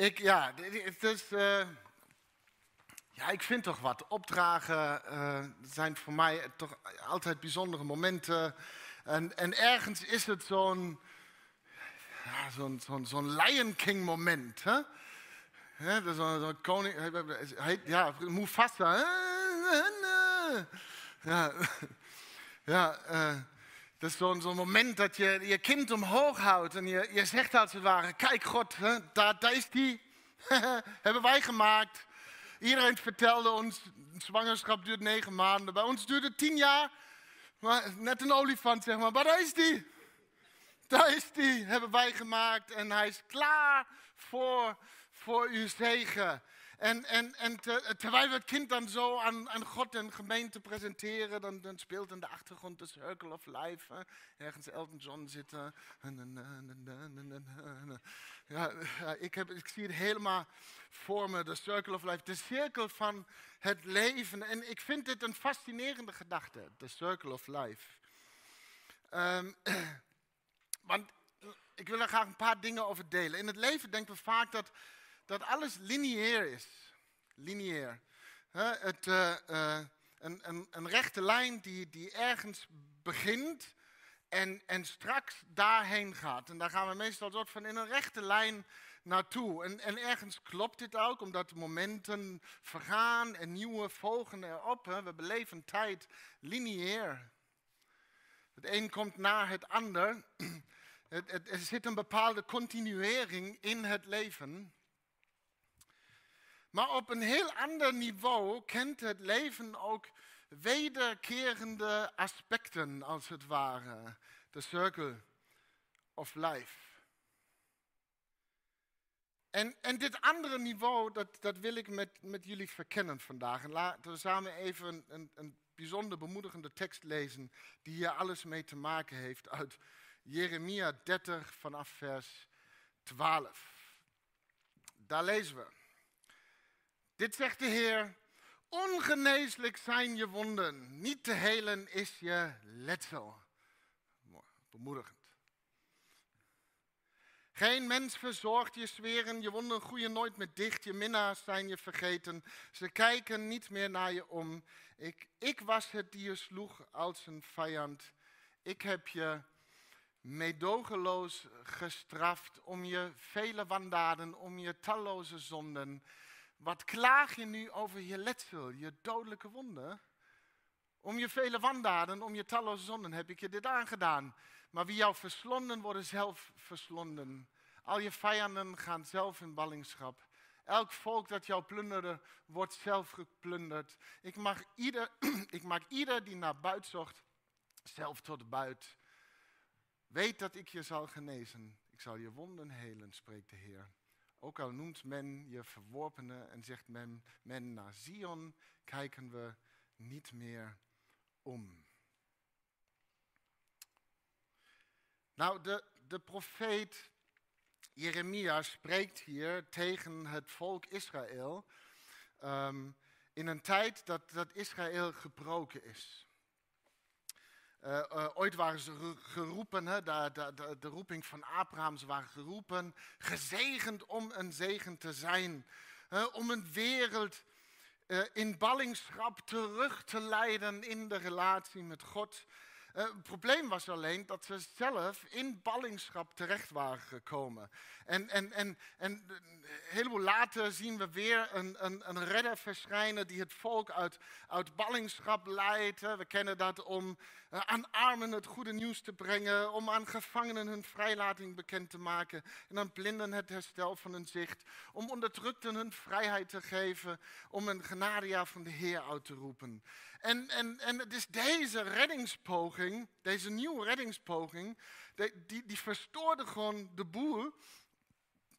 Ik, ja, het is, uh, ja, ik vind toch wat. Opdragen uh, zijn voor mij toch altijd bijzondere momenten. En, en ergens is het zo'n ja, zo'n Lion King moment. Hè? Zo'n zo koning, ja, Mufasa. Ja, ja uh, dat is zo'n moment dat je je kind omhoog houdt en je, je zegt als het ware, kijk God, hè, daar, daar is die, hebben wij gemaakt. Iedereen vertelde ons, zwangerschap duurt negen maanden, bij ons duurt het tien jaar. Maar, net een olifant zeg maar, maar daar is die. Daar is die, hebben wij gemaakt en hij is klaar voor, voor uw zegen. En, en, en terwijl we het kind dan zo aan, aan God en gemeente presenteren, dan, dan speelt in de achtergrond de Circle of Life. Ergens Elton John zitten. Ja, ik, heb, ik zie het helemaal voor me, de Circle of Life. De cirkel van het leven. En ik vind dit een fascinerende gedachte, de Circle of Life. Um, want ik wil er graag een paar dingen over delen. In het leven denken we vaak dat dat alles lineair is. Lineair. het, uh, uh, een, een, een, rechte lijn die, die ergens begint en, en straks daarheen gaat. En daar gaan we meestal soort van in een rechte lijn naartoe. En, en ergens klopt dit ook, omdat momenten vergaan en nieuwe volgen erop. We beleven tijd lineair. Het een komt na het ander. Er zit een bepaalde continuering in het leven. Maar op een heel ander niveau kent het leven ook wederkerende aspecten, als het ware. De circle of life. En, en dit andere niveau, dat, dat wil ik met, met jullie verkennen vandaag. En laten we samen even een, een bijzonder bemoedigende tekst lezen, die hier alles mee te maken heeft, uit Jeremia 30 vanaf vers 12. Daar lezen we. Dit zegt de Heer, ongeneeslijk zijn je wonden, niet te helen is je letsel. Bemoedigend. Geen mens verzorgt je zweren, je wonden groeien nooit meer dicht, je minnaars zijn je vergeten. Ze kijken niet meer naar je om. Ik, ik was het die je sloeg als een vijand. Ik heb je meedogenloos gestraft om je vele wandaden, om je talloze zonden. Wat klaag je nu over je letsel, je dodelijke wonden? Om je vele wandaden, om je talloze zonden heb ik je dit aangedaan. Maar wie jou verslonden, worden zelf verslonden. Al je vijanden gaan zelf in ballingschap. Elk volk dat jou plunderde, wordt zelf geplunderd. Ik maak ieder, ik maak ieder die naar buiten zocht, zelf tot buit. Weet dat ik je zal genezen. Ik zal je wonden helen, spreekt de Heer. Ook al noemt men je verworpene en zegt men, men naar Zion, kijken we niet meer om. Nou, de, de profeet Jeremia spreekt hier tegen het volk Israël um, in een tijd dat, dat Israël gebroken is. Uh, uh, ooit waren ze geroepen, hè, de, de, roeping van Abraham, ze waren geroepen, gezegend om een zegen te zijn. Uh, om een wereld in ballingschap terug te leiden in de relatie met God. Uh, het probleem was alleen dat ze zelf in ballingschap terecht waren gekomen. En, en, en, en een heleboel later zien we weer een, een, een redder verschijnen die het volk uit, uit ballingschap leidt. We kennen dat om uh, aan armen het goede nieuws te brengen, om aan gevangenen hun vrijlating bekend te maken en aan blinden het herstel van hun zicht, om onderdrukten hun vrijheid te geven, om een genadejaar van de Heer uit te roepen. En, en, en het is deze reddingspoging, deze nieuwe reddingspoging, die, die verstoorde gewoon de boel.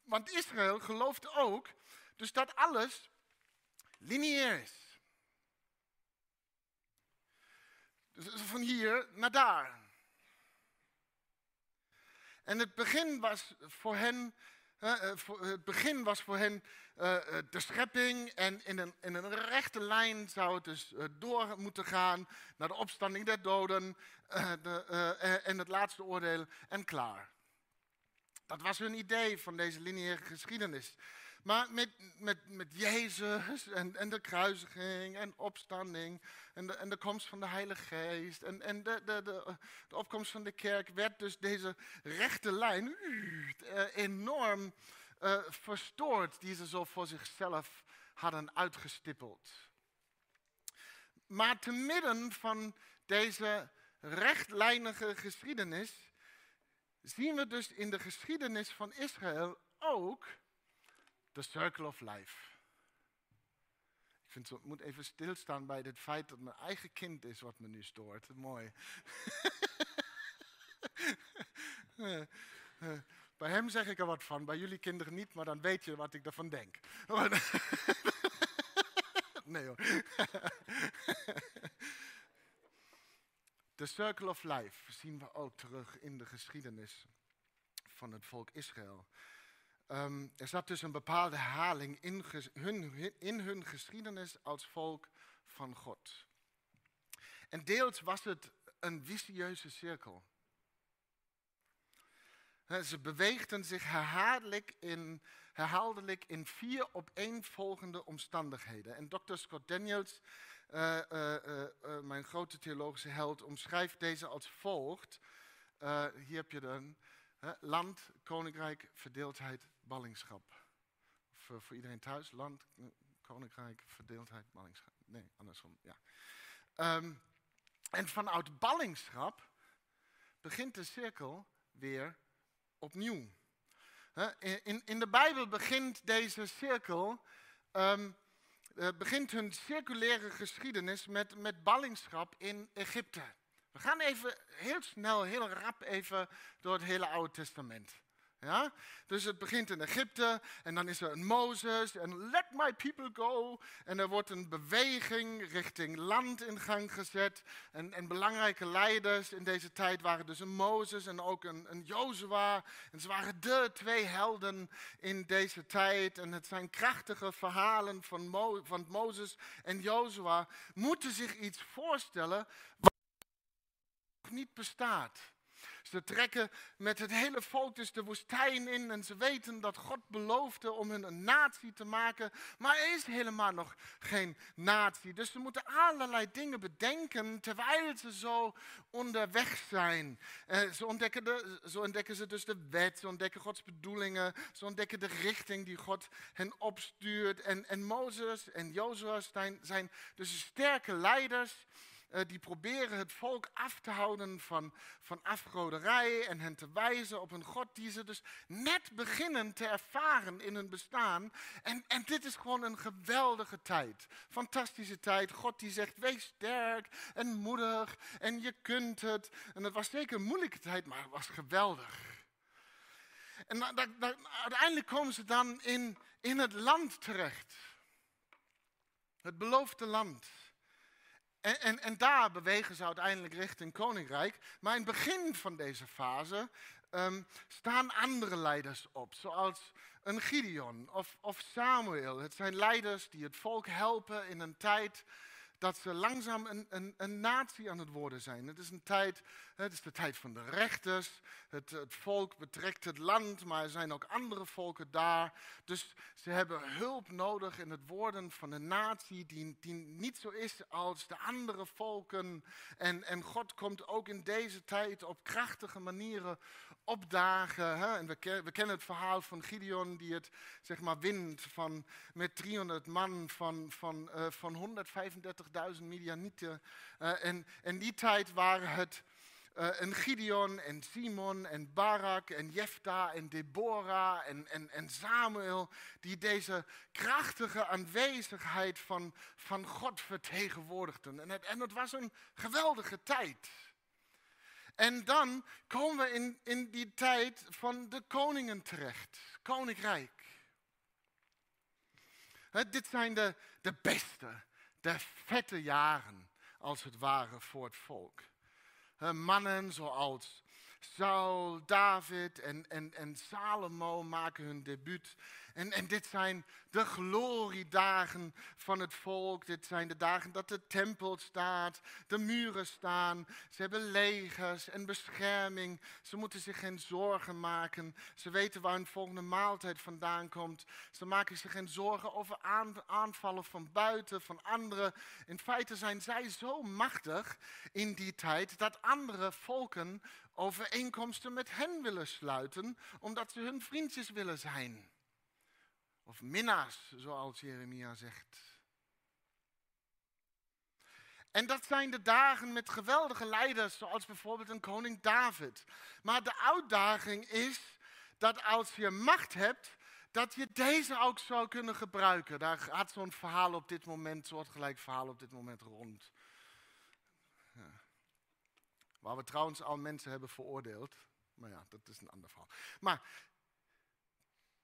Want Israël gelooft ook dus dat alles lineair is. Dus van hier naar daar. En het begin was voor hen het begin was voor hen uh, de schepping en in een, rechte lijn zou het dus door moeten gaan naar de opstanding der doden de, en het laatste oordeel en klaar. Dat was hun idee van deze lineaire geschiedenis. Maar met, met, met Jezus en, en de kruisiging en opstanding en de, en de komst van de Heilige Geest en, en de, de, de, opkomst van de kerk werd dus deze rechte lijn uh, enorm uh, verstoord die ze zo voor zichzelf hadden uitgestippeld. Maar te midden van deze rechtlijnige geschiedenis zien we dus in de geschiedenis van Israël ook de circle of life. Ik vind het moet even stilstaan bij het feit dat mijn eigen kind is wat me nu stoort. Mooi. bij hem zeg ik er wat van, bij jullie kinderen niet, maar dan weet je wat ik ervan denk. nee hoor. De circle of life zien we ook terug in de geschiedenis van het volk Israël. Um, er zat dus een bepaalde herhaling in hun, in hun geschiedenis als volk van God. En deels was het een vicieuze cirkel. Ze beweegden zich herhaaldelijk in, herhaaldelijk in vier opeenvolgende omstandigheden. En Dr. Scott Daniels, uh, uh, uh, mijn grote theologische held, omschrijft deze als volgt. hier heb je dan land, koninkrijk, verdeeldheid, ballingschap. Voor, voor iedereen thuis, land, koninkrijk, verdeeldheid, ballingschap. Nee, andersom, ja. Um, en vanuit ballingschap begint de cirkel weer opnieuw. In, in de Bijbel begint deze cirkel, um, uh, begint hun circulaire geschiedenis met, met ballingschap in Egypte. We gaan even heel snel, heel rap even door het hele Oude Testament. Ja? Dus het begint in Egypte en dan is er een Mozes en let my people go. En er wordt een beweging richting land in gang gezet. En, en belangrijke leiders in deze tijd waren dus een Mozes en ook een, een Jozua. En ze waren de twee helden in deze tijd. En het zijn krachtige verhalen van, van Mozes en Jozua. Moeten zich iets voorstellen wat niet bestaat. Ze trekken met het hele dus de woestijn in en ze weten dat God beloofde om hun een natie te maken. Maar er is helemaal nog geen natie. Dus ze moeten allerlei dingen bedenken terwijl ze zo onderweg zijn. Eh, ze, ontdekken de, zo ontdekken ze dus de wet, ze ontdekken Gods bedoelingen, ze ontdekken de richting die God hen opstuurt. En, en Mozes en Jozua zijn, zijn dus sterke leiders die proberen het volk af te houden van, van en hen te wijzen op een God die ze dus net beginnen te ervaren in hun bestaan. En, en dit is gewoon een geweldige tijd. Fantastische tijd. God die zegt, wees sterk en moedig en je kunt het. En het was zeker een moeilijke tijd, maar het was geweldig. En uiteindelijk komen ze dan in, in het land terecht. Het beloofde land. En, en, en, daar bewegen ze uiteindelijk richting koninkrijk. Maar in het begin van deze fase um, staan andere leiders op, zoals een Gideon of, of Samuel. Het zijn leiders die het volk helpen in een tijd dat ze langzaam een, een, een natie aan het worden zijn. Het is, een tijd, het is de tijd van de rechters. Het, het volk betrekt het land, maar er zijn ook andere volken daar. Dus ze hebben hulp nodig in het worden van een natie die, die niet zo is als de andere volken. En, en God komt ook in deze tijd op krachtige manieren opdagen. Hè? En we, we, kennen het verhaal van Gideon die het zeg maar wint van, met 300 man van, van, uh, van 135.000 Midianieten. Uh, en in die tijd waren het uh, een Gideon en Simon en Barak en Jefta en Deborah en, en, en Samuel die deze krachtige aanwezigheid van, van God vertegenwoordigden. En het, en het was een geweldige tijd. En dan komen we in, in die tijd van de koningen terecht, koninkrijk. dit zijn de, de beste, de vette jaren, als het ware, voor het volk. Mannen zoals Saul, David en, en, en Salomo maken hun debuut. En, en dit zijn de gloriedagen van het volk. Dit zijn de dagen dat de tempel staat, de muren staan. Ze hebben legers en bescherming. Ze moeten zich geen zorgen maken. Ze weten waar hun volgende maaltijd vandaan komt. Ze maken zich geen zorgen over aanvallen van buiten, van anderen. In feite zijn zij zo machtig in die tijd dat andere volken overeenkomsten met hen willen sluiten, omdat ze hun vriendjes willen zijn. Of minnaars, zoals Jeremia zegt. En dat zijn de dagen met geweldige leiders, zoals bijvoorbeeld een koning David. Maar de uitdaging is dat als je macht hebt, dat je deze ook zou kunnen gebruiken. Daar gaat zo'n verhaal op dit moment, soortgelijk verhaal op dit moment rond. Ja. Waar we trouwens al mensen hebben veroordeeld. Maar ja, dat is een ander verhaal. Maar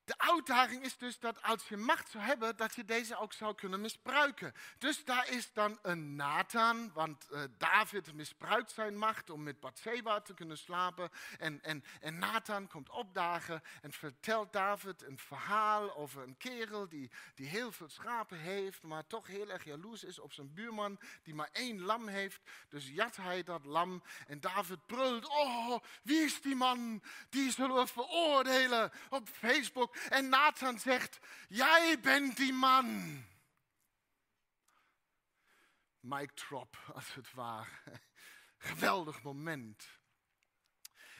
de uitdaging is dus dat als je macht zou hebben, dat je deze ook zou kunnen misbruiken. Dus daar is dan een Nathan, want uh, David misbruikt zijn macht om met Bathsheba te kunnen slapen. En, en, en Nathan komt opdagen en vertelt David een verhaal over een kerel die, die heel veel schapen heeft, maar toch heel erg jaloers is op zijn buurman die maar één lam heeft. Dus jat hij dat lam en David brult, oh, wie is die man? Die zullen we veroordelen op Facebook. En Nathan zegt, jij bent die man. Mike drop, als het ware. Geweldig moment.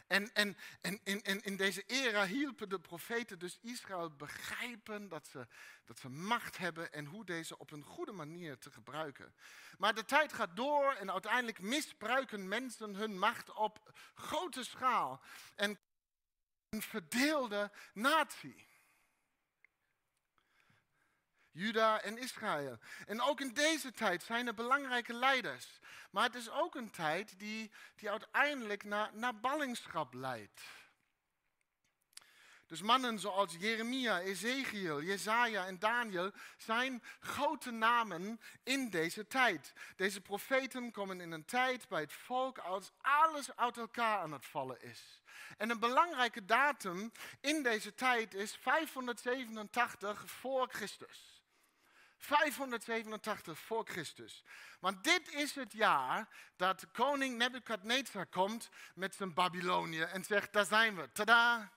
En, en, en, en, in deze era hielpen de profeten dus Israël begrijpen dat ze, dat ze macht hebben en hoe deze op een goede manier te gebruiken. Maar de tijd gaat door en uiteindelijk misbruiken mensen hun macht op grote schaal. En een verdeelde natie. Juda en Israël. En ook in deze tijd zijn er belangrijke leiders. Maar het is ook een tijd die, die uiteindelijk naar, naar ballingschap leidt. Dus mannen zoals Jeremia, Ezekiel, Jezaja en Daniel zijn grote namen in deze tijd. Deze profeten komen in een tijd bij het volk als alles uit elkaar aan het vallen is. En een belangrijke datum in deze tijd is 587 voor Christus. 587 voor Christus. Want dit is het jaar dat koning Nebukadnezar komt met zijn Babylonië en zegt, daar zijn we, tada.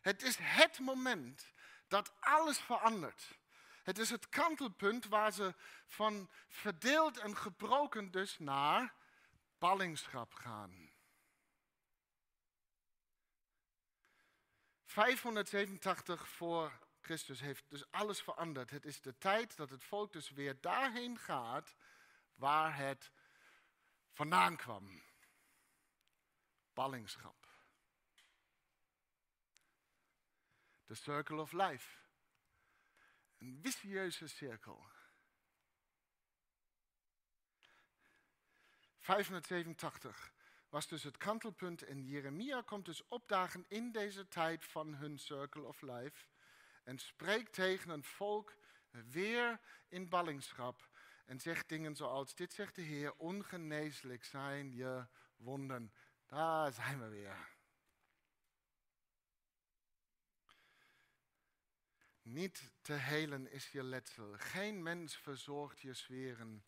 Het is het moment dat alles verandert. Het is het kantelpunt waar ze van verdeeld en gebroken dus naar ballingschap gaan. 587 voor Christus heeft dus alles veranderd. Het is de tijd dat het volk dus weer daarheen gaat waar het vandaan kwam. Ballingschap. De circle of life. Een vicieuze cirkel. 587 was dus het kantelpunt en Jeremia komt dus opdagen in deze tijd van hun circle of life en spreekt tegen een volk weer in ballingschap en zegt dingen zoals, dit zegt de Heer, ongeneeslijk zijn je wonden. Daar zijn we weer. Niet te helen is je letsel. Geen mens verzorgt je zweren.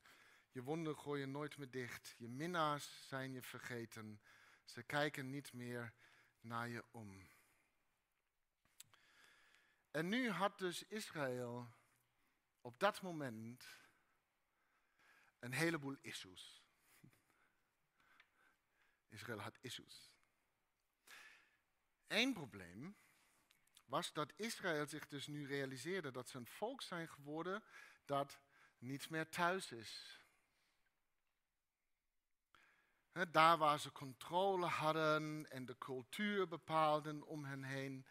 Je wonden gooien nooit meer dicht. Je minnaars zijn je vergeten. Ze kijken niet meer naar je om. En nu had dus Israël op dat moment een heleboel issues. Israël had issues. Eén probleem was dat Israël zich dus nu realiseerde dat ze een volk zijn geworden dat niet meer thuis is. Daar waar ze controle hadden en de cultuur bepaalden om hen heen,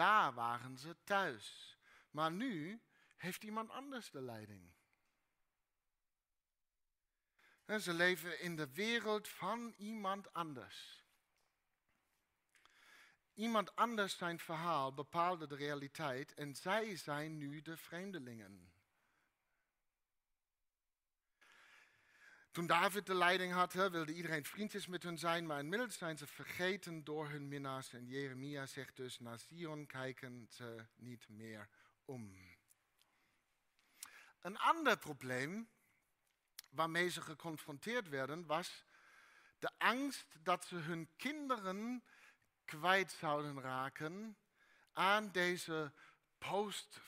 daar waren ze thuis. Maar nu heeft iemand anders de leiding. Ze leven in de wereld van iemand anders. Iemand anders zijn verhaal bepaalde de realiteit en zij zijn nu de vreemdelingen. Toen David de leiding had, wilde iedereen vriendjes met hun zijn, maar inmiddels zijn ze vergeten door hun minnaars. En Jeremia zegt dus, naar Sion kijken ze niet meer om. Een ander probleem waarmee ze geconfronteerd werden was de angst dat ze hun kinderen kwijt zouden raken aan deze post-587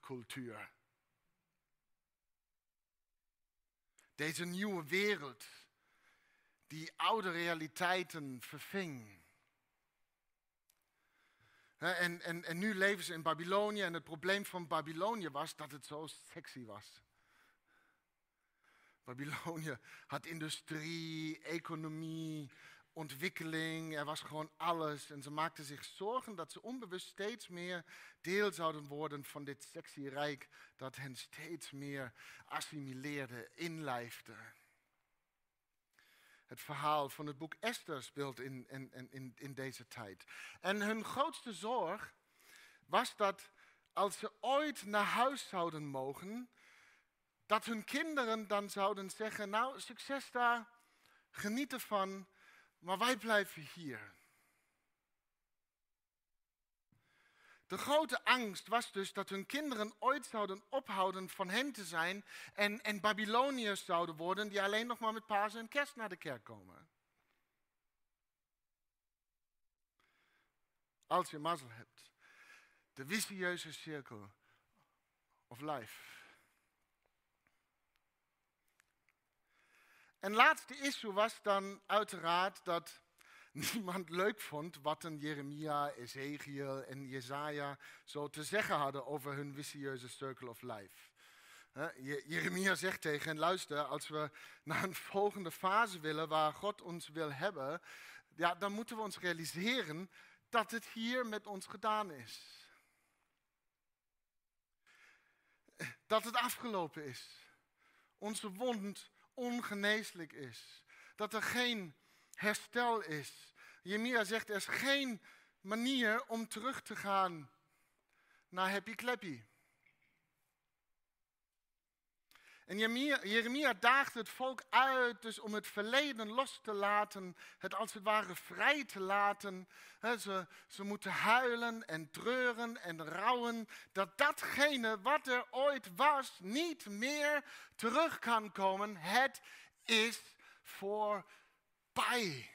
cultuur. Deze nieuwe wereld die oude realiteiten verving. En, en, en nu leven ze in Babylonië en het probleem van Babylonië was dat het zo sexy was. Babylonië had industrie, economie, ontwikkeling, er was gewoon alles. En ze maakten zich zorgen dat ze onbewust steeds meer deel zouden worden van dit sexy rijk dat hen steeds meer assimileerde, inlijfde. Het verhaal van het boek Esther speelt in, in, in, in deze tijd. En hun grootste zorg was dat als ze ooit naar huis zouden mogen, dat hun kinderen dan zouden zeggen, nou succes daar, geniet ervan, maar wij blijven hier. De grote angst was dus dat hun kinderen ooit zouden ophouden van hen te zijn en, en Babyloniërs zouden worden die alleen nog maar met Pasen en Kerst naar de kerk komen. Als je mazzel hebt. De vicieuze cirkel of life. En laatste issue was dan uiteraard dat niemand leuk vond wat een Jeremia, Ezekiel en Jezaja zo te zeggen hadden over hun vicieuze circle of life. Jeremia zegt tegen hen, luister, als we naar een volgende fase willen waar God ons wil hebben, ja, dan moeten we ons realiseren dat het hier met ons gedaan is. Dat het afgelopen is. Onze wond ongeneeslijk is. Dat er geen herstel is. Jeremia zegt er is geen manier om terug te gaan naar happy clappy. En Jeremia, Jeremia daagde het volk uit dus om het verleden los te laten, het als het ware vrij te laten. ze, ze moeten huilen en treuren en rouwen dat datgene wat er ooit was niet meer terug kan komen. Het is voorbij.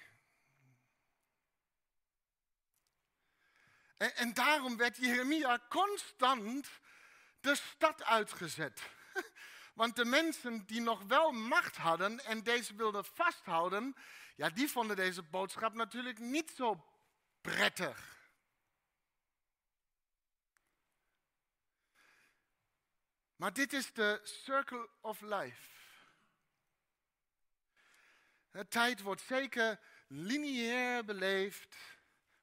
En, en daarom werd Jeremia constant de stad uitgezet. Want de mensen die nog wel macht hadden en deze wilden vasthouden, ja, die vonden deze boodschap natuurlijk niet zo prettig. Maar dit is de circle of life. Tijd wordt zeker lineair beleefd,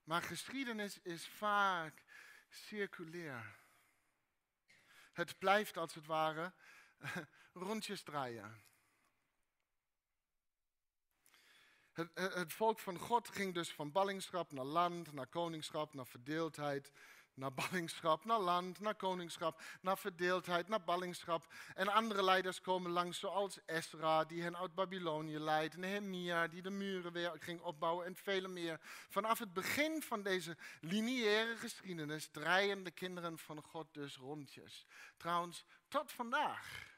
maar geschiedenis is vaak circulair. Het blijft als het ware rondjes draaien. Het, het, volk van God ging dus van ballingschap naar land, naar koningschap, naar verdeeldheid, naar ballingschap, naar land, naar koningschap, naar verdeeldheid, naar ballingschap. En andere leiders komen langs, zoals Esra, die hen uit Babylonië leidt, Nehemia, die de muren weer ging opbouwen en vele meer. Vanaf het begin van deze lineaire geschiedenis draaien de kinderen van God dus rondjes. Trouwens, tot vandaag.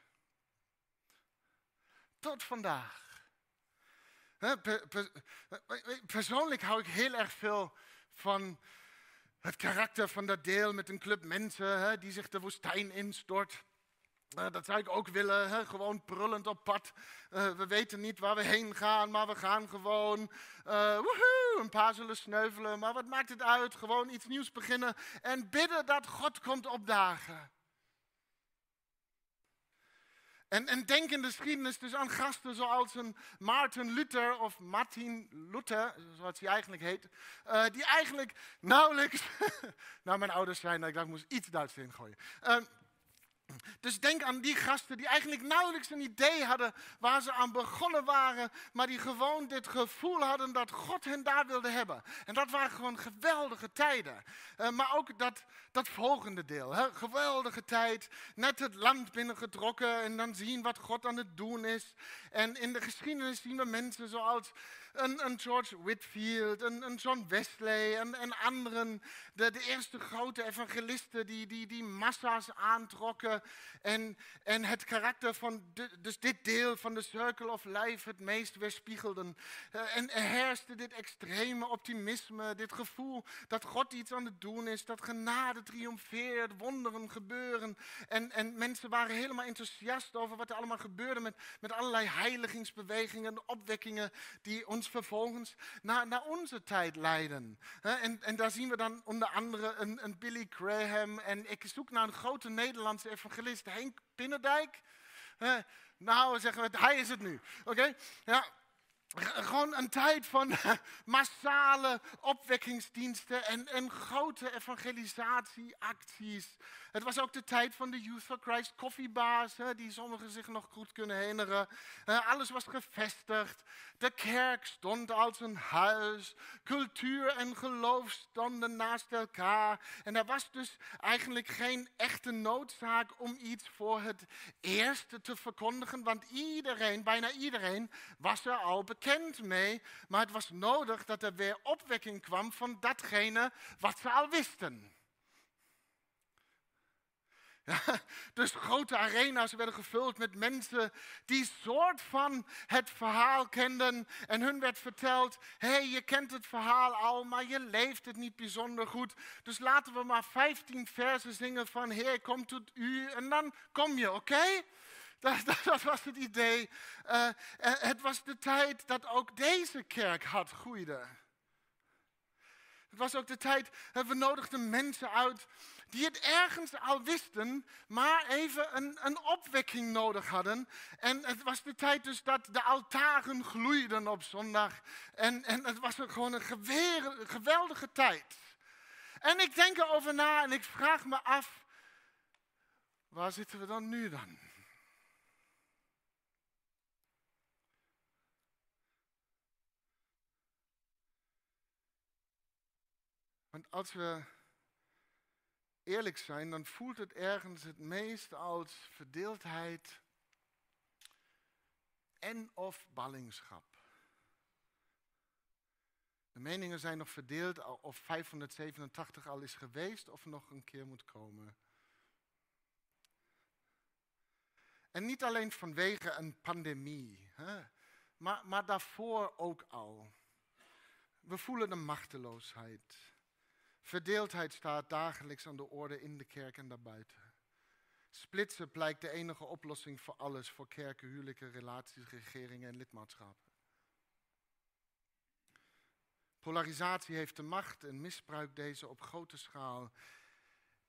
Tot vandaag. persoonlijk hou ik heel erg veel van het karakter van dat deel met een club mensen die zich de woestijn instort. dat zou ik ook willen, gewoon prullend op pad. Eh, we weten niet waar we heen gaan, maar we gaan gewoon. Uh, woehoe, een paar zullen sneuvelen, maar wat maakt het uit? Gewoon iets nieuws beginnen en bidden dat God komt opdagen. En, en denk in de geschiedenis dus aan gasten zoals een Maarten Luther of Martin Luther, zoals hij eigenlijk heet. Uh, die eigenlijk nauwelijks, nou mijn ouders zijn, ik dacht ik moest iets Duits ingooien. Uh, Dus denk aan die gasten die eigenlijk nauwelijks een idee hadden waar ze aan begonnen waren, maar die gewoon dit gevoel hadden dat God hen daar wilde hebben. En dat waren gewoon geweldige tijden. Uh, maar ook dat, dat volgende deel, hè? geweldige tijd, net het land binnengetrokken en dan zien wat God aan het doen is. En in de geschiedenis zien we mensen zoals een, een George Whitfield, een, een John Wesley en, en anderen. De, de, eerste grote evangelisten die, die, die massa's aantrokken. En, en het karakter van dus dit deel van de Circle of Life het meest weerspiegelden. Uh, en er heerste dit extreme optimisme, dit gevoel dat God iets aan het doen is, dat genade triomfeert, wonderen gebeuren. En, en mensen waren helemaal enthousiast over wat er allemaal gebeurde met, met allerlei heiligingsbewegingen, opwekkingen die ons vervolgens naar, naar onze tijd leiden. En, en daar zien we dan onder andere een, een Billy Graham. En ik zoek naar een grote Nederlandse evangelist, Henk Pinnendijk. Nou, zeggen we, hij is het nu. Oké? Ja, gewoon een tijd van massale opwekkingsdiensten en, en grote evangelisatieacties. Het was ook de tijd van de Youth for Christ koffiebars, die sommigen zich nog goed kunnen herinneren. Alles was gevestigd. De kerk stond als een huis. Cultuur en geloof stonden naast elkaar. En er was dus eigenlijk geen echte noodzaak om iets voor het eerste te verkondigen, want iedereen, bijna iedereen, was er al bekend mee. Maar het was nodig dat er weer opwekking kwam van datgene wat ze al wisten. Dus grote arena's werden gevuld met mensen die soort van het verhaal kenden. En hun werd verteld, hé, hey, je kent het verhaal al, maar je leeft het niet bijzonder goed. Dus laten we maar 15 versen zingen van, Heer, kom tot u. En dan kom je, oké? Dat, dat, was het idee. Uh, het was de tijd dat ook deze kerk had groeide. Het was ook de tijd, we nodigden mensen uit die het ergens al wisten, maar even een, een opwekking nodig hadden. En het was de tijd dus dat de altaren gloeiden op zondag. En, en het was gewoon een geweldige tijd. En ik denk erover na en ik vraag me af, waar zitten we dan nu dan? Als we eerlijk zijn, dan voelt het ergens het meest als verdeeldheid en of ballingschap. De meningen zijn nog verdeeld of 587 al is geweest of nog een keer moet komen. En niet alleen vanwege een pandemie, hè, maar, maar daarvoor ook al. We voelen de machteloosheid. Verdeeldheid staat dagelijks aan de orde in de kerk en daarbuiten. Splitsen blijkt de enige oplossing voor alles, voor kerken, huwelijken, relaties, regeringen en lidmaatschappen. Polarisatie heeft de macht en misbruikt deze op grote schaal.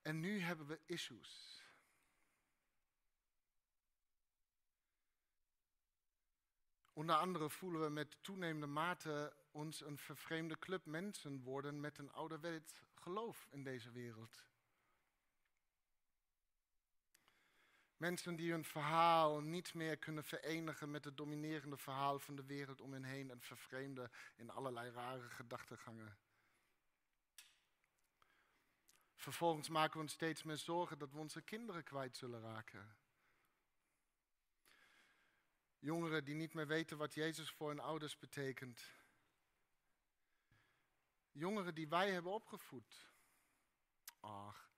En nu hebben we issues. Onder andere voelen we met toenemende mate ons een vervreemde club mensen worden met een ouderwets geloof in deze wereld. Mensen die hun verhaal niet meer kunnen verenigen met het dominerende verhaal van de wereld om hen heen en vervreemden in allerlei rare gedachtegangen. Vervolgens maken we ons steeds meer zorgen dat we onze kinderen kwijt zullen raken. Jongeren die niet meer weten wat Jezus voor hun ouders betekent. Jongeren die wij hebben opgevoed. Ach,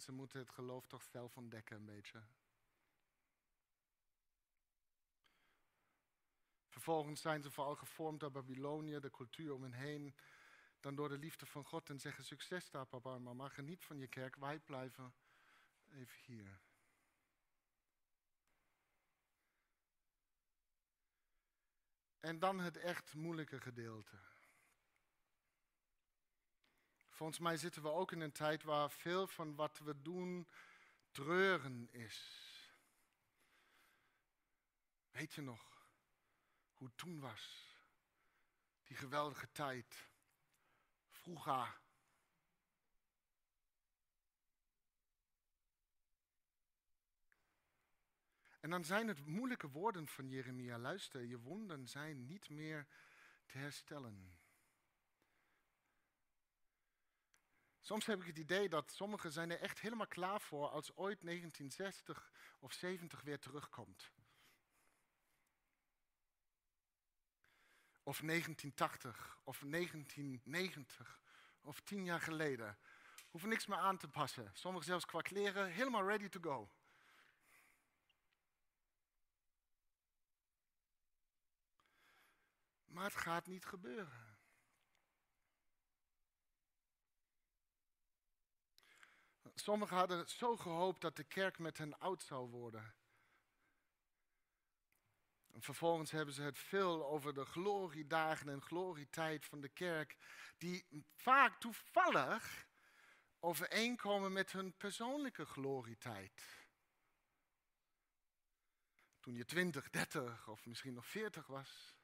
ze moeten het geloof toch zelf ontdekken een beetje. Vervolgens zijn ze vooral gevormd door Babylonië, de cultuur om hen heen. Dan door de liefde van God en zeggen succes daar papa en mama. Geniet van je kerk, wij blijven even hier. En dan het echt moeilijke gedeelte. Volgens mij zitten we ook in een tijd waar veel van wat we doen treuren is. Weet je nog hoe het toen was? Die geweldige tijd. Vroeger. En dan zijn het moeilijke woorden van Jeremia. Luister, je wonden zijn niet meer te herstellen. Soms heb ik het idee dat sommigen zijn er echt helemaal klaar voor als ooit 1960 of 70 weer terugkomt. Of 1980 of 1990 of tien jaar geleden. Hoeven niks meer aan te passen. Sommigen zelfs qua kleren helemaal ready to go. Maar het gaat niet gebeuren. Sommigen hadden zo gehoopt dat de kerk met hen oud zou worden. En vervolgens hebben ze het veel over de gloriedagen en glorietijd van de kerk, die vaak toevallig overeenkomen met hun persoonlijke glorietijd. Toen je 20, 30 of misschien nog 40 was.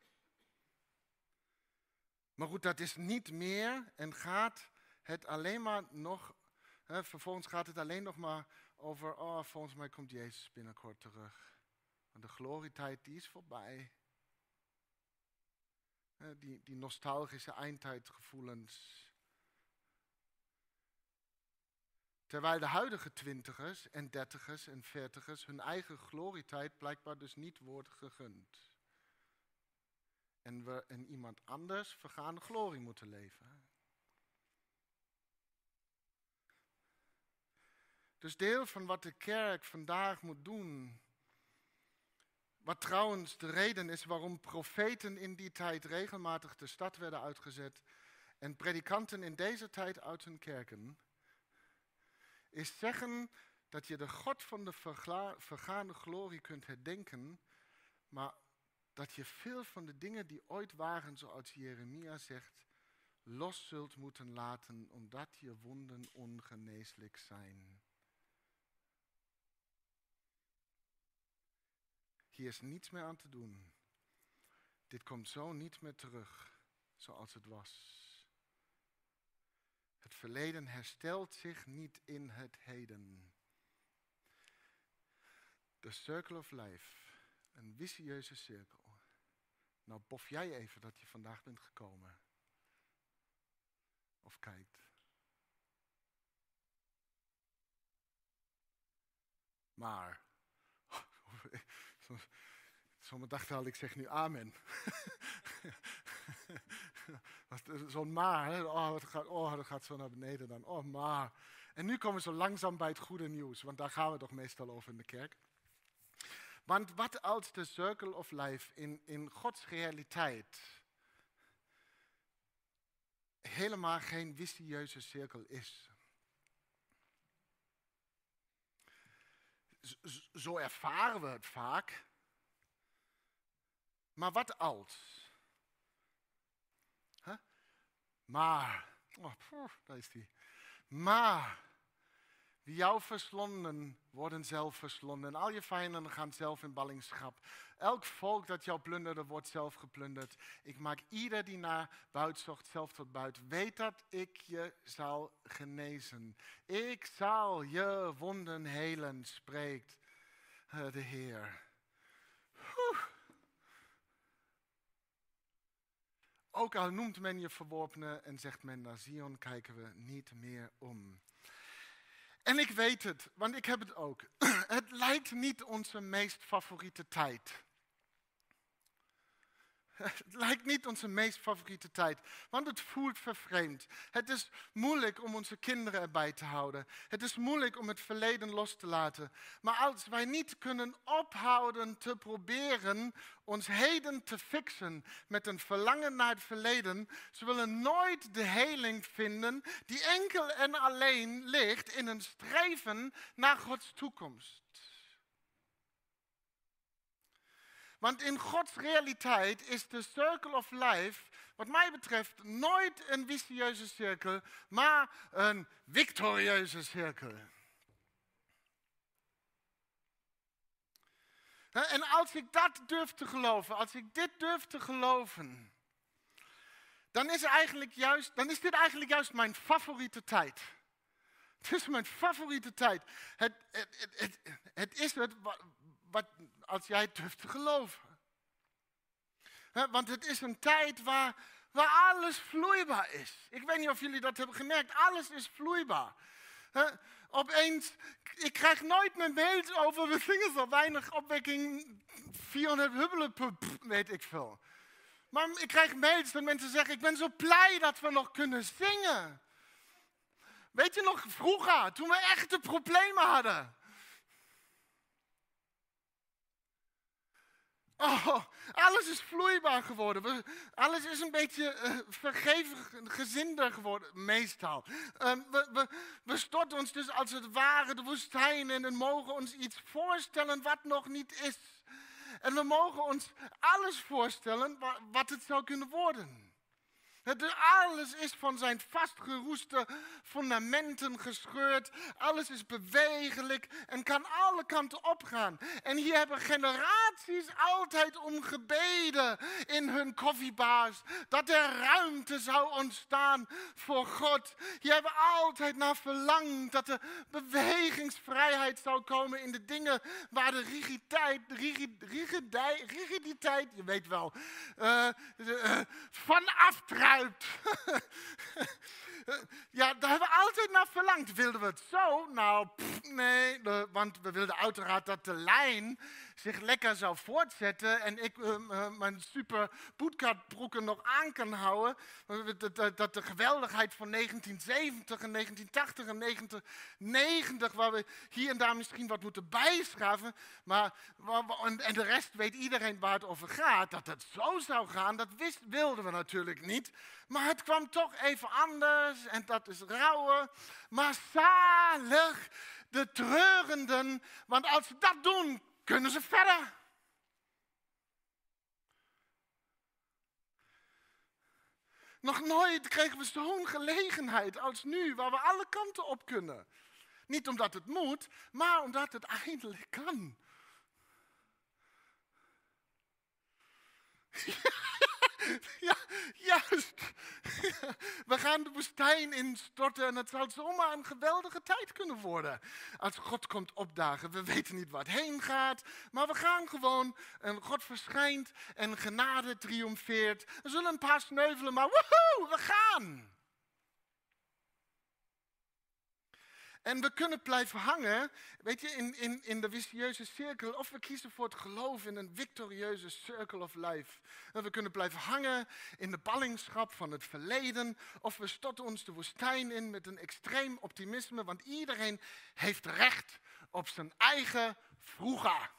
Maar goed, dat is niet meer en gaat het alleen maar nog, vervolgens gaat het alleen nog maar over, oh, volgens mij komt Jezus binnenkort terug. Want de glorietijd, die is voorbij. Die, die nostalgische eindtijdgevoelens. Terwijl de huidige twintigers en dertigers en veertigers hun eigen glorietijd blijkbaar dus niet wordt gegund en we in iemand anders vergaande glorie moeten leven. Dus deel van wat de kerk vandaag moet doen, wat trouwens de reden is waarom profeten in die tijd regelmatig de stad werden uitgezet en predikanten in deze tijd uit hun kerken, is zeggen dat je de God van de vergaande glorie kunt herdenken, maar dat je veel van de dingen die ooit waren, zoals Jeremia zegt, los zult moeten laten, omdat je wonden ongeneeslijk zijn. Hier is niets meer aan te doen. Dit komt zo niet meer terug zoals het was. Het verleden herstelt zich niet in het heden. The circle of life, een vicieuze cirkel. Nou, bof jij even dat je vandaag bent gekomen. Of kijkt. Maar. Sommigen dachten al, ik zeg nu amen. Zo'n maar? Oh, dat gaat, oh, dat gaat zo naar beneden dan. Oh, maar. En nu komen we zo langzaam bij het goede nieuws, want daar gaan we toch meestal over in de kerk. Want wat als de circle of life in, in Gods realiteit helemaal geen vicieuze cirkel is? Zo ervaren we het vaak. Maar wat als? Huh? Maar, oh, daar is die. Maar wie jou verslonden, worden zelf verslonden. Al je vijanden gaan zelf in ballingschap. Elk volk dat jou plunderde, wordt zelf geplunderd. Ik maak ieder die naar buit zocht, zelf tot buit. Weet dat ik je zal genezen. Ik zal je wonden helen, spreekt eh, de Heer. Ook al noemt men je verworpene en zegt men naar Zion kijken we niet meer om. En ik weet het, want ik heb het ook. Het lijkt niet onze meest favoriete tijd. Het lijkt niet onze meest favoriete tijd, want het voelt vervreemd. Het is moeilijk om onze kinderen erbij te houden. Het is moeilijk om het verleden los te laten. Maar als wij niet kunnen ophouden te proberen ons heden te fixen met een verlangen naar het verleden, zullen nooit de heling vinden die enkel en alleen ligt in een streven naar Gods toekomst. Want in Gods realiteit is de circle of life, wat mij betreft, nooit een vicieuze cirkel, maar een victorieuze cirkel. En als ik dat durf te geloven, als ik dit durf te geloven, dan is, eigenlijk juist, dan is dit eigenlijk juist mijn favoriete tijd. Het is mijn favoriete tijd. Het, het, het, het is het als jij durft te geloven. want het is een tijd waar, waar alles vloeibaar is. Ik weet niet of jullie dat hebben gemerkt. Alles is vloeibaar. opeens, ik krijg nooit meer mails over, we zingen zo weinig opwekking, 400 hubbelen, weet ik veel. Maar ik krijg mails dat mensen zeggen, ik ben zo blij dat we nog kunnen zingen. Weet je nog vroeger, toen we echte problemen hadden? Oh, alles is vloeibaar geworden. alles is een beetje uh, vergeviger, geworden, meestal. Ehm, we, we, we storten ons dus als het ware de woestijn in en mogen ons iets voorstellen wat nog niet is. En we mogen ons alles voorstellen wat het zou kunnen worden. Het, alles is van zijn vastgeroeste fundamenten gescheurd. Alles is bewegelijk en kan alle kanten opgaan. En hier hebben generaties altijd om gebeden in hun koffiebars. Dat er ruimte zou ontstaan voor God. Hier hebben altijd naar verlangd dat er bewegingsvrijheid zou komen in de dingen waar de rigiditeit, rigiditeit, rigiditeit je weet wel, uh, uh, van out. ja, daar hebben we altijd naar verlangd. Wilden we het zo? Nou, nee, want we wilden uiteraard dat de lijn zich lekker zou voortzetten en ik uh, mijn super bootcutbroeken nog aan kan houden. Dat, de geweldigheid van 1970 en 1980 en 1990, waar we hier en daar misschien wat moeten bijschaven, maar, en de rest weet iedereen waar het over gaat, dat het zo zou gaan, dat wilden we natuurlijk niet. Maar het kwam toch even anders en dat is rouwen. Maar zalig de treurenden, want als ze dat doen, kunnen ze verder. Nog nooit kregen we zo'n gelegenheid als nu, waar we alle kanten op kunnen. Niet omdat het moet, maar omdat het eindelijk kan. Ja, juist. We gaan de woestijn instorten en het zal zomaar een geweldige tijd kunnen worden. Als God komt opdagen. We weten niet waar het heen gaat, maar we gaan gewoon. En God verschijnt en genade triomfeert. Er zullen een paar sneuvelen, maar woehoe, we gaan. En we kunnen blijven hangen, weet je, in, in, in de vicieuze cirkel. Of we kiezen voor het geloof in een victorieuze circle of life. En we kunnen blijven hangen in de ballingschap van het verleden. Of we storten ons de woestijn in met een extreem optimisme. Want iedereen heeft recht op zijn eigen vroeger.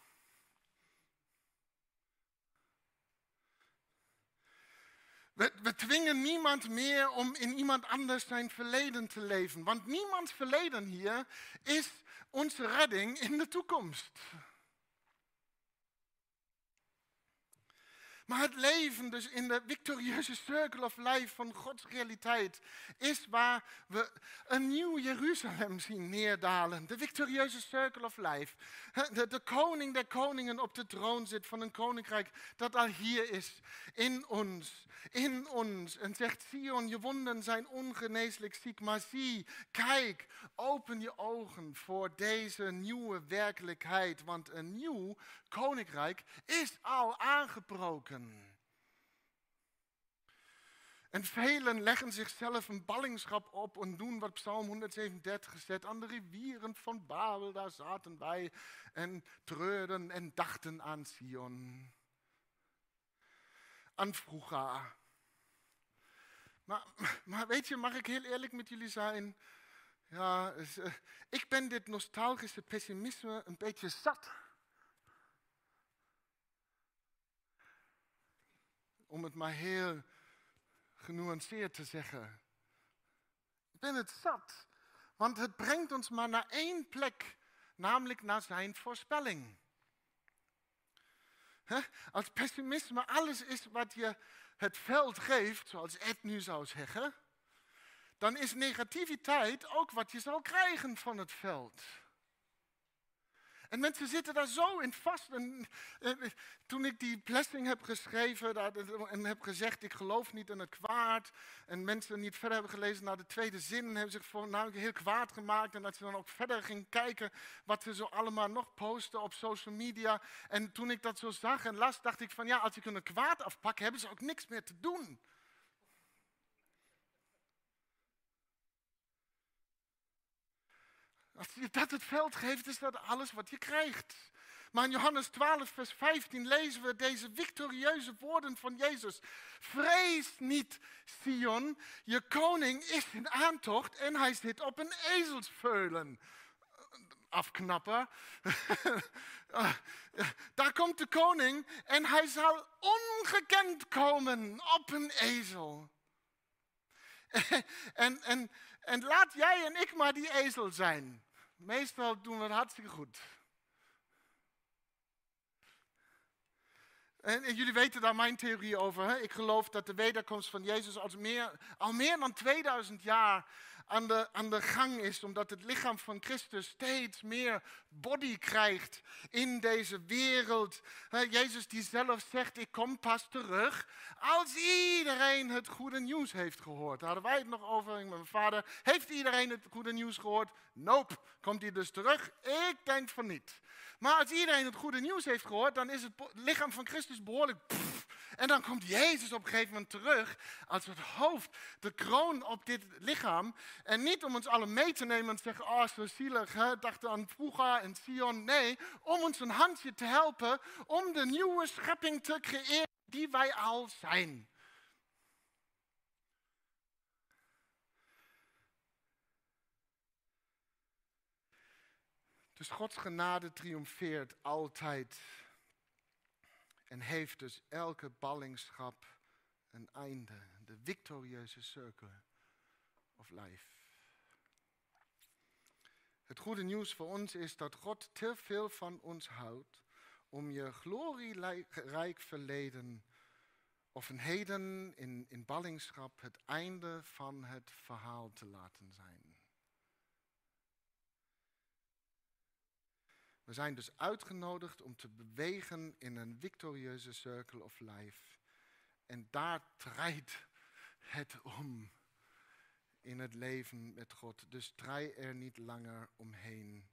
We, we, dwingen niemand meer om in iemand anders zijn verleden te leven. Want niemands verleden hier is onze redding in de toekomst. Maar het leven dus in de victorieuze circle of life van Gods realiteit is waar we een nieuw Jeruzalem zien neerdalen. De victorieuze circle of life. De, de koning der koningen op de troon zit van een koninkrijk dat al hier is. In ons, in ons. En zegt Sion, je wonden zijn ongeneeslijk ziek. Maar zie, kijk, open je ogen voor deze nieuwe werkelijkheid. Want een nieuw koninkrijk is al aangebroken. En velen leggen zichzelf een ballingschap op en doen wat Psalm 137 zegt. Aan de rivieren van Babel, daar zaten wij en treurden en dachten aan Sion. Aan vroeger. Maar, maar weet je, mag ik heel eerlijk met jullie zijn? Ja, eh, ik ben dit nostalgische pessimisme een beetje zat. Om het maar heel genuanceerd te zeggen. Ik ben het zat, want het brengt ons maar naar één plek, namelijk naar zijn voorspelling. Als pessimisme alles is wat je het veld geeft, zoals Ed nu zou zeggen, dan is negativiteit ook wat je zal krijgen van het veld. En mensen zitten daar zo in vast. En, toen ik die blessing heb geschreven en heb gezegd, ik geloof niet in het kwaad. En mensen niet verder hebben gelezen naar de tweede zin, hebben zich voor nou heel kwaad gemaakt. En dat ze dan ook verder ging kijken wat ze zo allemaal nog posten op social media. En toen ik dat zo zag en las, dacht ik van ja, als ik hun kwaad afpak, hebben ze ook niks meer te doen. Als je dat het veld geeft, is dat alles wat je krijgt. Maar in Johannes 12, vers 15 lezen we deze victorieuze woorden van Jezus. Vrees niet, Sion, je koning is in aantocht en hij zit op een ezelsveulen. Afknappen. Daar komt de koning en hij zal ongekend komen op een ezel. En, en, en laat jij en ik maar die ezel zijn. Meestal doen we het hartstikke goed. En, jullie weten daar mijn theorie over. Hè? Ik geloof dat de wederkomst van Jezus al meer, al meer dan 2000 jaar aan de, aan de gang is, omdat het lichaam van Christus steeds meer body krijgt in deze wereld. Jezus die zelf zegt, ik kom pas terug als iedereen het goede nieuws heeft gehoord. Hadden wij het nog over mijn vader. Heeft iedereen het goede nieuws gehoord? Nope. Komt hij dus terug? Ik denk van niet. Maar als iedereen het goede nieuws heeft gehoord, dan is het lichaam van Christus behoorlijk. En dan komt Jezus op een gegeven moment terug als het hoofd, de kroon op dit lichaam. En niet om ons allen mee te nemen en te zeggen, oh zo zielig, hè? dacht aan vroeger en Sion. Nee, om ons een handje te helpen om de nieuwe schepping te creëren die wij al zijn. Dus Gods genade triomfeert altijd en heeft dus elke ballingschap een einde. De victorieuze cirkel of life. Het goede nieuws voor ons is dat God te veel van ons houdt om je glorierijk verleden of een heden in, in ballingschap het einde van het verhaal te laten zijn. We zijn dus uitgenodigd om te bewegen in een victorieuze circle of life. En daar draait het om in het leven met God. Dus draai er niet langer omheen.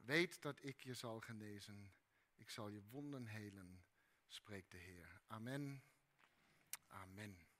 Weet dat ik je zal genezen. Ik zal je wonden helen, spreekt de Heer. Amen. Amen.